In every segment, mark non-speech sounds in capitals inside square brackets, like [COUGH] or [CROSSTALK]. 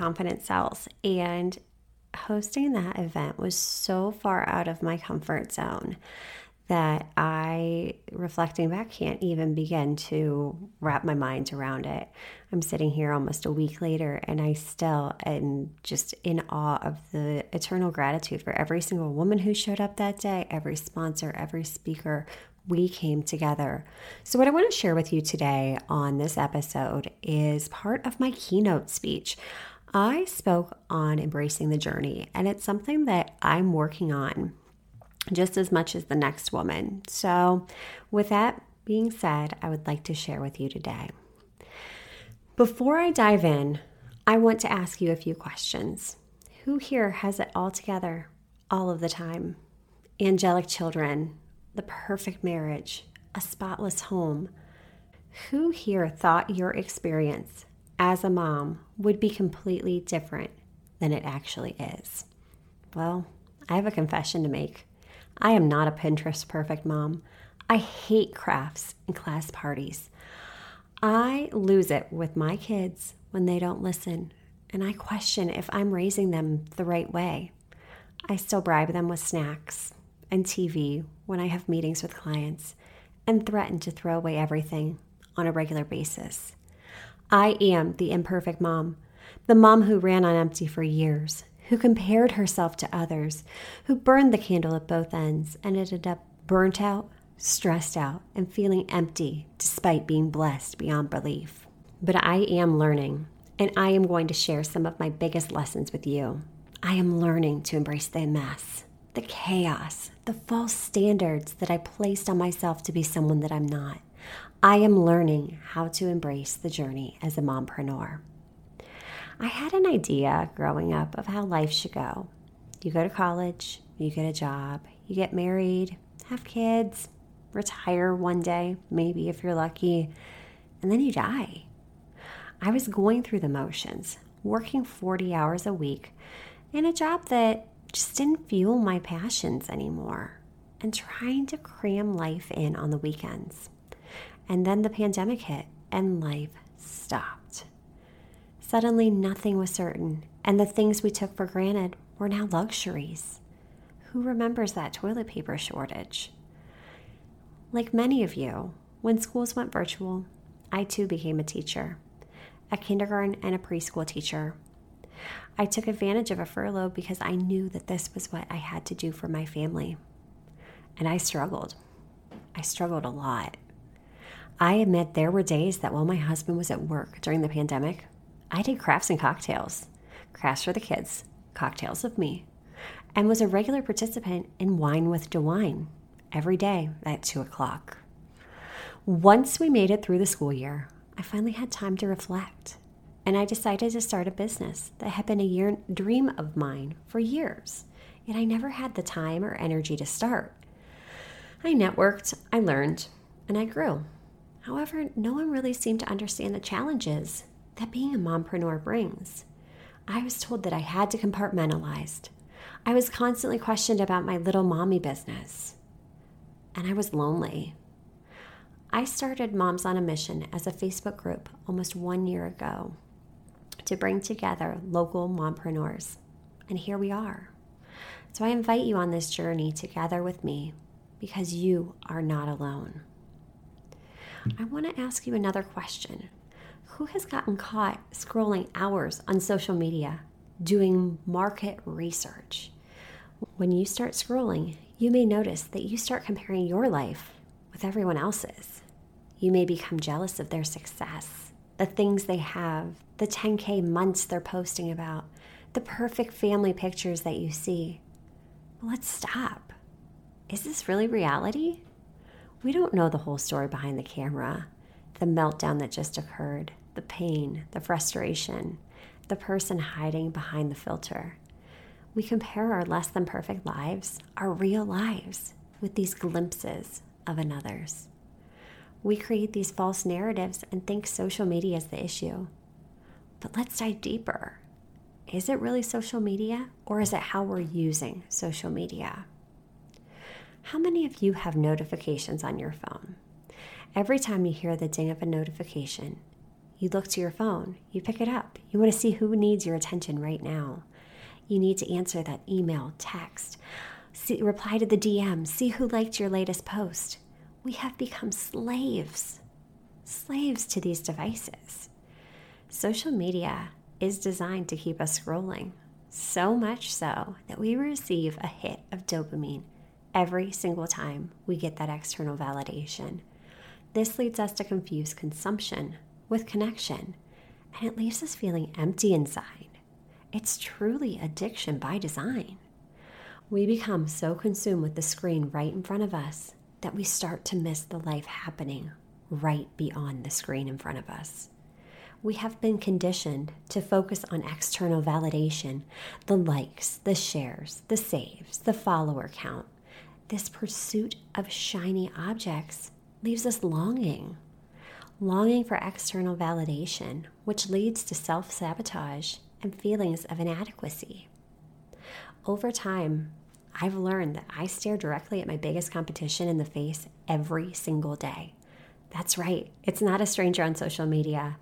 Confident Cells, and hosting that event was so far out of my comfort zone that I, reflecting back, can't even begin to wrap my mind around it. I'm sitting here almost a week later, and I still am just in awe of the eternal gratitude for every single woman who showed up that day, every sponsor, every speaker we came together. So, what I want to share with you today on this episode is part of my keynote speech. I spoke on embracing the journey, and it's something that I'm working on just as much as the next woman. So, with that being said, I would like to share with you today. Before I dive in, I want to ask you a few questions. Who here has it all together all of the time? Angelic children, the perfect marriage, a spotless home. Who here thought your experience as a mom would be completely different than it actually is? Well, I have a confession to make. I am not a Pinterest perfect mom. I hate crafts and class parties. I lose it with my kids when they don't listen, and I question if I'm raising them the right way. I still bribe them with snacks and TV when I have meetings with clients and threaten to throw away everything on a regular basis. I am the imperfect mom, the mom who ran on empty for years, who compared herself to others, who burned the candle at both ends and ended up burnt out, stressed out, and feeling empty despite being blessed beyond belief. But I am learning, and I am going to share some of my biggest lessons with you. I am learning to embrace the mess the chaos, the false standards that I placed on myself to be someone that I'm not. I am learning how to embrace the journey as a mompreneur. I had an idea growing up of how life should go. You go to college, you get a job, you get married, have kids, retire one day, maybe if you're lucky, and then you die. I was going through the motions, working 40 hours a week in a job that just didn't fuel my passions anymore and trying to cram life in on the weekends. And then the pandemic hit and life stopped. Suddenly, nothing was certain, and the things we took for granted were now luxuries. Who remembers that toilet paper shortage? Like many of you, when schools went virtual, I too became a teacher, a kindergarten and a preschool teacher I took advantage of a furlough because I knew that this was what I had to do for my family. And I struggled. I struggled a lot. I admit there were days that while my husband was at work during the pandemic, I did crafts and cocktails. Crafts for the kids, cocktails of me, and was a regular participant in Wine with DeWine every day at 2 o'clock. Once we made it through the school year, I finally had time to reflect and I decided to start a business that had been a year, dream of mine for years, yet I never had the time or energy to start. I networked, I learned, and I grew. However, no one really seemed to understand the challenges that being a mompreneur brings. I was told that I had to compartmentalize. I was constantly questioned about my little mommy business. And I was lonely. I started Moms on a Mission as a Facebook group almost one year ago to bring together local mompreneurs. And here we are. So I invite you on this journey together with me because you are not alone. I want to ask you another question. Who has gotten caught scrolling hours on social media doing market research? When you start scrolling, you may notice that you start comparing your life with everyone else's. You may become jealous of their success the things they have, the 10K months they're posting about, the perfect family pictures that you see. let's stop. Is this really reality? We don't know the whole story behind the camera, the meltdown that just occurred, the pain, the frustration, the person hiding behind the filter. We compare our less than perfect lives, our real lives, with these glimpses of another's. We create these false narratives and think social media is the issue. But let's dive deeper. Is it really social media or is it how we're using social media? How many of you have notifications on your phone? Every time you hear the ding of a notification, you look to your phone, you pick it up. You want to see who needs your attention right now. You need to answer that email, text, see, reply to the DM, see who liked your latest post. We have become slaves, slaves to these devices. Social media is designed to keep us scrolling, so much so that we receive a hit of dopamine every single time we get that external validation. This leads us to confuse consumption with connection, and it leaves us feeling empty inside. It's truly addiction by design. We become so consumed with the screen right in front of us that we start to miss the life happening right beyond the screen in front of us. We have been conditioned to focus on external validation the likes, the shares, the saves, the follower count. This pursuit of shiny objects leaves us longing, longing for external validation, which leads to self sabotage and feelings of inadequacy. Over time, I've learned that I stare directly at my biggest competition in the face every single day. That's right, it's not a stranger on social media,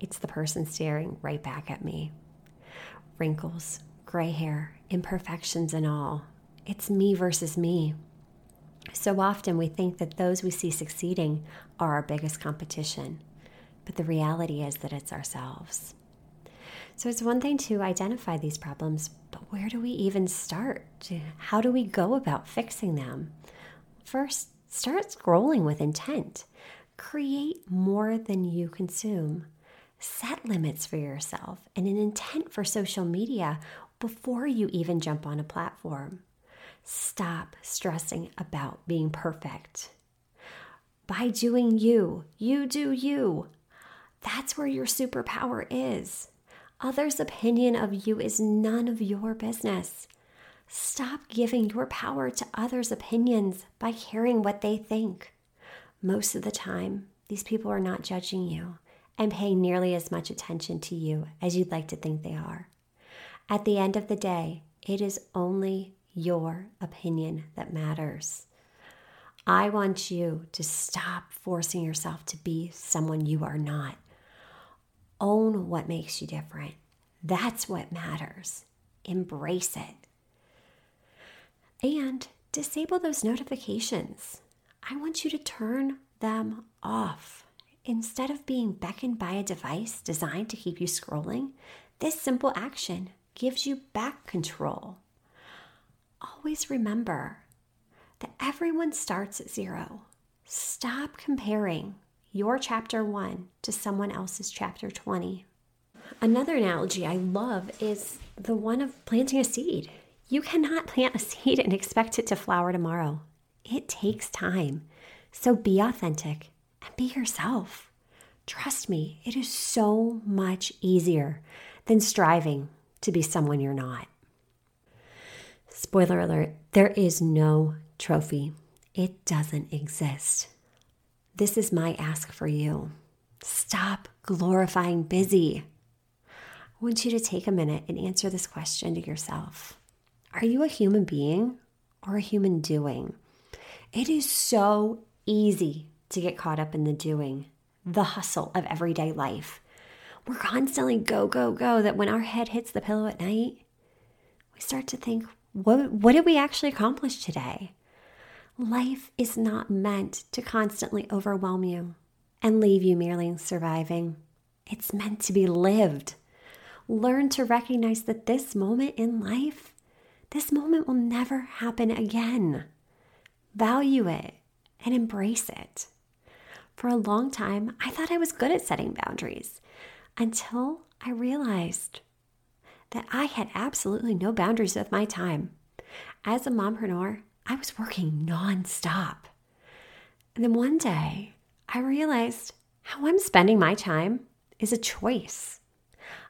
it's the person staring right back at me. Wrinkles, gray hair, imperfections, and all. It's me versus me. So often we think that those we see succeeding are our biggest competition, but the reality is that it's ourselves. So it's one thing to identify these problems, but where do we even start? How do we go about fixing them? First, start scrolling with intent. Create more than you consume. Set limits for yourself and an intent for social media before you even jump on a platform. Stop stressing about being perfect. By doing you, you do you. That's where your superpower is. Others' opinion of you is none of your business. Stop giving your power to others' opinions by caring what they think. Most of the time, these people are not judging you and paying nearly as much attention to you as you'd like to think they are. At the end of the day, it is only your opinion that matters. I want you to stop forcing yourself to be someone you are not. Own what makes you different. That's what matters. Embrace it. And disable those notifications. I want you to turn them off. Instead of being beckoned by a device designed to keep you scrolling, this simple action gives you back control always remember that everyone starts at zero. Stop comparing your chapter one to someone else's chapter 20. Another analogy I love is the one of planting a seed. You cannot plant a seed and expect it to flower tomorrow. It takes time. So be authentic and be yourself. Trust me, it is so much easier than striving to be someone you're not. Spoiler alert, there is no trophy. It doesn't exist. This is my ask for you. Stop glorifying busy. I want you to take a minute and answer this question to yourself Are you a human being or a human doing? It is so easy to get caught up in the doing, the hustle of everyday life. We're constantly go, go, go that when our head hits the pillow at night, we start to think, what, what did we actually accomplish today? Life is not meant to constantly overwhelm you and leave you merely surviving. It's meant to be lived. Learn to recognize that this moment in life, this moment will never happen again. Value it and embrace it. For a long time, I thought I was good at setting boundaries until I realized that I had absolutely no boundaries with my time. As a mompreneur, I was working nonstop. And then one day, I realized how I'm spending my time is a choice.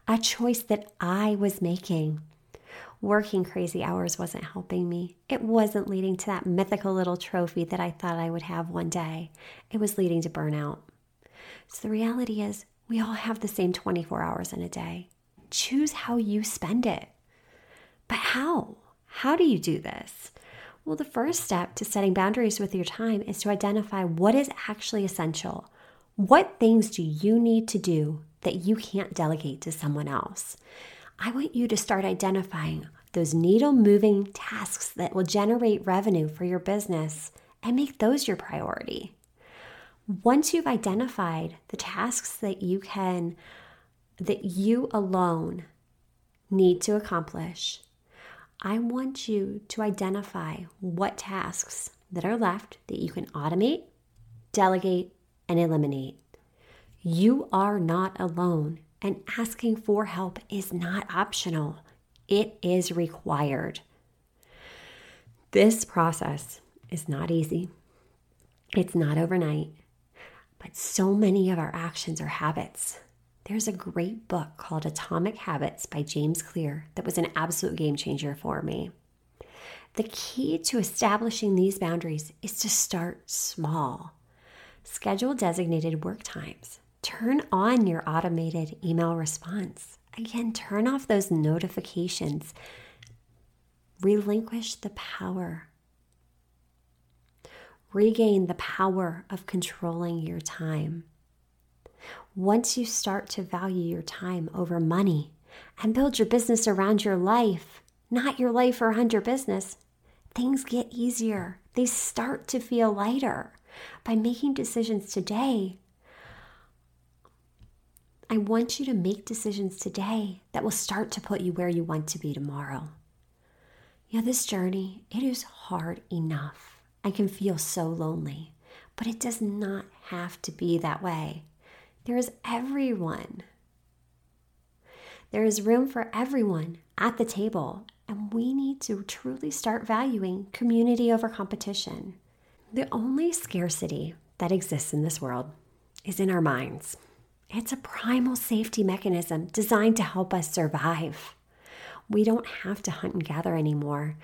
a choice that I was making. Working crazy hours wasn't helping me. It wasn't leading to that mythical little trophy that I thought I would have one day. It was leading to burnout. So the reality is, we all have the same 24 hours in a day. Choose how you spend it. But how? How do you do this? Well, the first step to setting boundaries with your time is to identify what is actually essential. What things do you need to do that you can't delegate to someone else? I want you to start identifying those needle moving tasks that will generate revenue for your business and make those your priority. Once you've identified the tasks that you can, that you alone need to accomplish, I want you to identify what tasks that are left that you can automate, delegate, and eliminate. You are not alone, and asking for help is not optional, it is required. This process is not easy, it's not overnight, but so many of our actions are habits there's a great book called Atomic Habits by James Clear that was an absolute game changer for me. The key to establishing these boundaries is to start small. Schedule designated work times. Turn on your automated email response. Again, turn off those notifications. Relinquish the power. Regain the power of controlling your time. Once you start to value your time over money and build your business around your life, not your life around your business, things get easier. They start to feel lighter. By making decisions today, I want you to make decisions today that will start to put you where you want to be tomorrow. Yeah, this journey, it is hard enough. I can feel so lonely, but it does not have to be that way. There is everyone. There is room for everyone at the table, and we need to truly start valuing community over competition. The only scarcity that exists in this world is in our minds. It's a primal safety mechanism designed to help us survive. We don't have to hunt and gather anymore.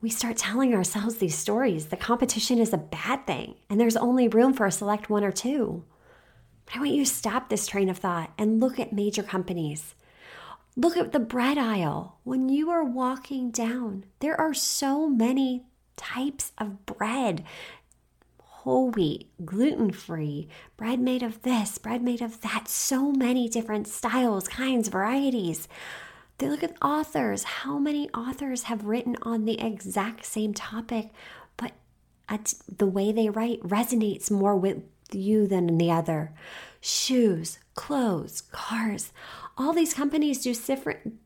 We start telling ourselves these stories. The competition is a bad thing, and there's only room for a select one or two. But I want you to stop this train of thought and look at major companies. Look at the bread aisle. When you are walking down, there are so many types of bread whole wheat, gluten free, bread made of this, bread made of that, so many different styles, kinds, varieties. They look at authors. How many authors have written on the exact same topic, but the way they write resonates more with you than in the other. Shoes, clothes, cars, all these companies do different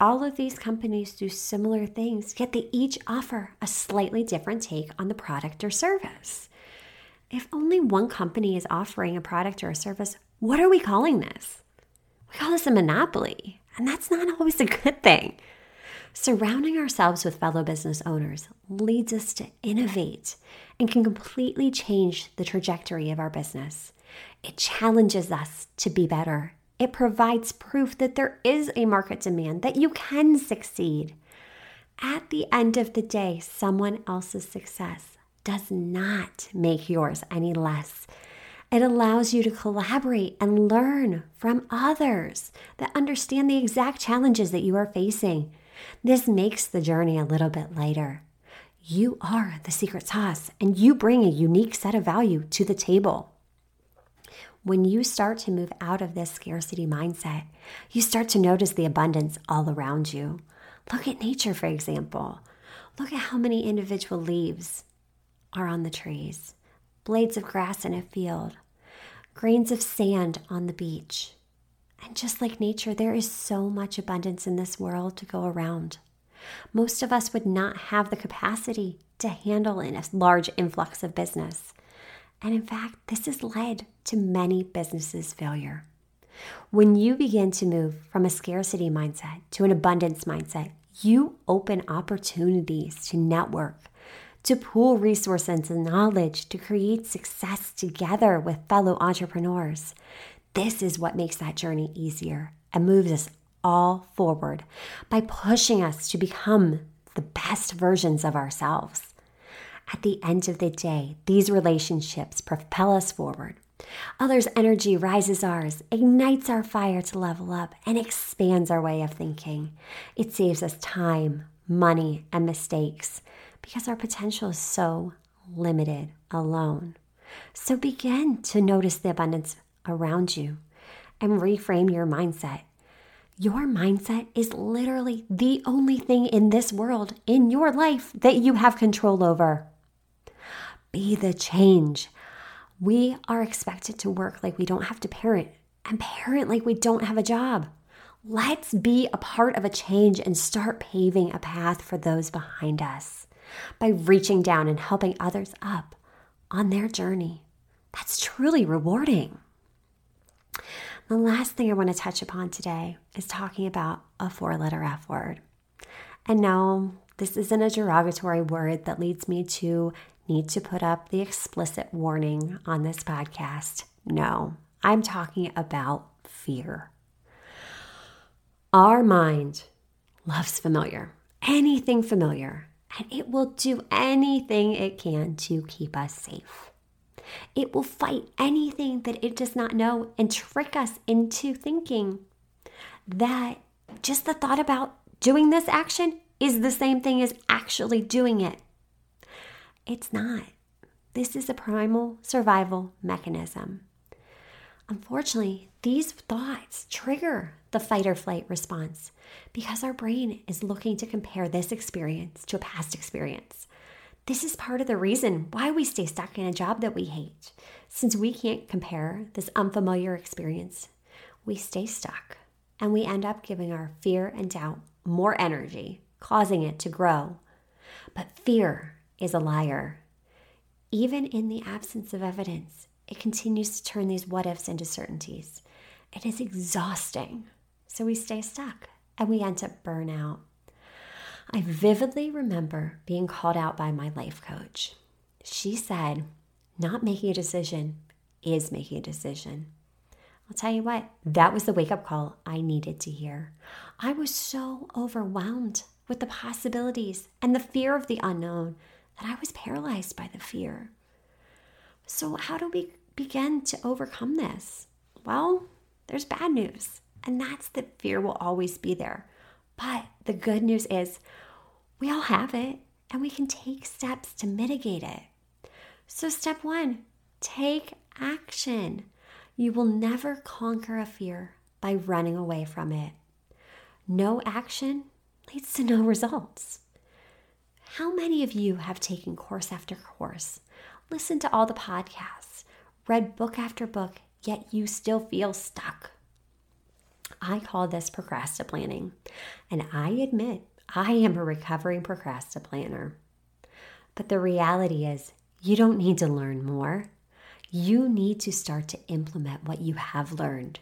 all of these companies do similar things, yet they each offer a slightly different take on the product or service. If only one company is offering a product or a service, what are we calling this? We call this a monopoly, and that's not always a good thing. Surrounding ourselves with fellow business owners leads us to innovate and can completely change the trajectory of our business. It challenges us to be better. It provides proof that there is a market demand, that you can succeed. At the end of the day, someone else's success does not make yours any less. It allows you to collaborate and learn from others that understand the exact challenges that you are facing. This makes the journey a little bit lighter. You are the secret sauce and you bring a unique set of value to the table. When you start to move out of this scarcity mindset, you start to notice the abundance all around you. Look at nature, for example. Look at how many individual leaves are on the trees, blades of grass in a field, grains of sand on the beach. And just like nature, there is so much abundance in this world to go around. Most of us would not have the capacity to handle a large influx of business. And in fact, this has led to many businesses' failure. When you begin to move from a scarcity mindset to an abundance mindset, you open opportunities to network, to pool resources and knowledge, to create success together with fellow entrepreneurs. This is what makes that journey easier and moves us all forward by pushing us to become the best versions of ourselves. At the end of the day, these relationships propel us forward. Others' energy rises ours, ignites our fire to level up, and expands our way of thinking. It saves us time, money, and mistakes because our potential is so limited alone. So begin to notice the abundance around you and reframe your mindset. Your mindset is literally the only thing in this world, in your life, that you have control over. Be the change. We are expected to work like we don't have to parent and parent like we don't have a job. Let's be a part of a change and start paving a path for those behind us by reaching down and helping others up on their journey. That's truly rewarding. The last thing I want to touch upon today is talking about a four letter F word. And no, this isn't a derogatory word that leads me to need to put up the explicit warning on this podcast. No, I'm talking about fear. Our mind loves familiar, anything familiar and it will do anything it can to keep us safe. It will fight anything that it does not know and trick us into thinking that just the thought about doing this action is the same thing as actually doing it. It's not. This is a primal survival mechanism. Unfortunately, these thoughts trigger the fight or flight response because our brain is looking to compare this experience to a past experience. This is part of the reason why we stay stuck in a job that we hate. Since we can't compare this unfamiliar experience, we stay stuck and we end up giving our fear and doubt more energy, causing it to grow. But fear is a liar. Even in the absence of evidence, it continues to turn these what ifs into certainties. It is exhausting. So we stay stuck and we end up burnout. I vividly remember being called out by my life coach. She said, not making a decision is making a decision. I'll tell you what, that was the wake up call I needed to hear. I was so overwhelmed with the possibilities and the fear of the unknown that I was paralyzed by the fear. So, how do we begin to overcome this? Well, there's bad news, and that's that fear will always be there. But the good news is we all have it, and we can take steps to mitigate it. So, step one take action. You will never conquer a fear by running away from it. No action leads to no results. How many of you have taken course after course, listened to all the podcasts, read book after book, yet you still feel stuck. I call this procrastinating, and I admit I am a recovering procrastinator. But the reality is, you don't need to learn more. You need to start to implement what you have learned.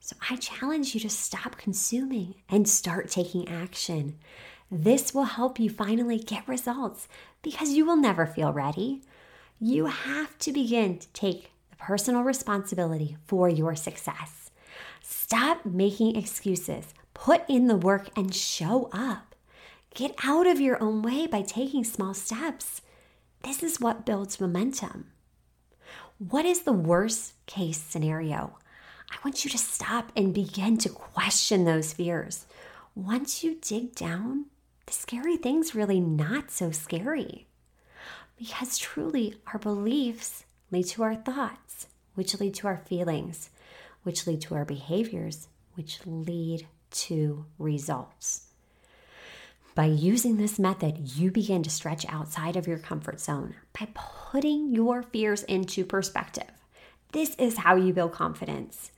So I challenge you to stop consuming and start taking action. This will help you finally get results because you will never feel ready. You have to begin to take the personal responsibility for your success. Stop making excuses. Put in the work and show up. Get out of your own way by taking small steps. This is what builds momentum. What is the worst case scenario? I want you to stop and begin to question those fears. Once you dig down, the scary thing's really not so scary. Because truly, our beliefs lead to our thoughts, which lead to our feelings, which lead to our behaviors, which lead to results. By using this method, you begin to stretch outside of your comfort zone by putting your fears into perspective. This is how you build confidence.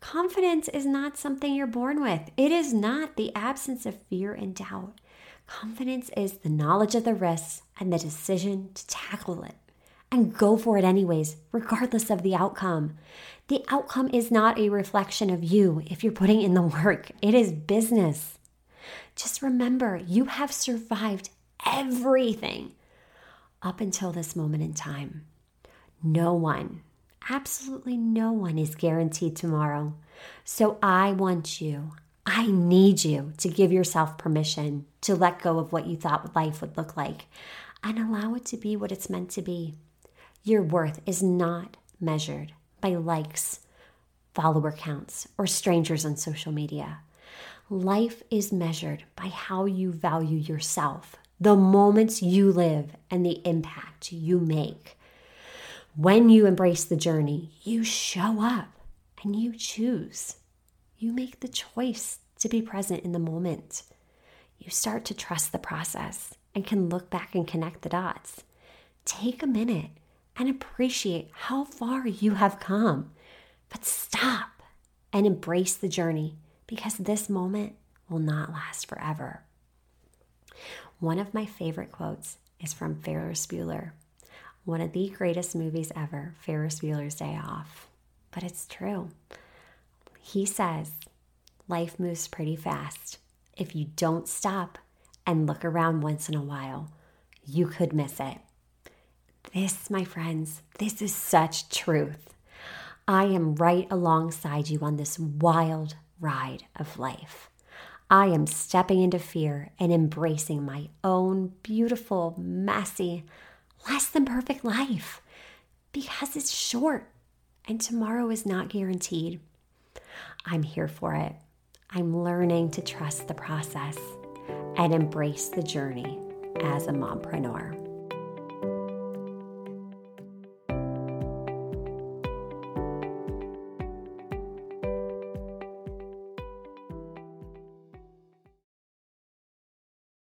Confidence is not something you're born with, it is not the absence of fear and doubt. Confidence is the knowledge of the risks and the decision to tackle it and go for it anyways, regardless of the outcome. The outcome is not a reflection of you if you're putting in the [LAUGHS] work, it is business. Just remember, you have survived everything up until this moment in time. No one, absolutely no one is guaranteed tomorrow. So I want you, I need you to give yourself permission to let go of what you thought life would look like and allow it to be what it's meant to be. Your worth is not measured by likes, follower counts, or strangers on social media. Life is measured by how you value yourself, the moments you live, and the impact you make. When you embrace the journey, you show up and you choose. You make the choice to be present in the moment. You start to trust the process and can look back and connect the dots. Take a minute and appreciate how far you have come, but stop and embrace the journey because this moment will not last forever. One of my favorite quotes is from Ferris Bueller one of the greatest movies ever, Ferris Bueller's Day Off. But it's true. He says, life moves pretty fast. If you don't stop and look around once in a while, you could miss it. This, my friends, this is such truth. I am right alongside you on this wild ride of life. I am stepping into fear and embracing my own beautiful, messy, less than perfect life because it's short and tomorrow is not guaranteed. I'm here for it. I'm learning to trust the process and embrace the journey as a mompreneur.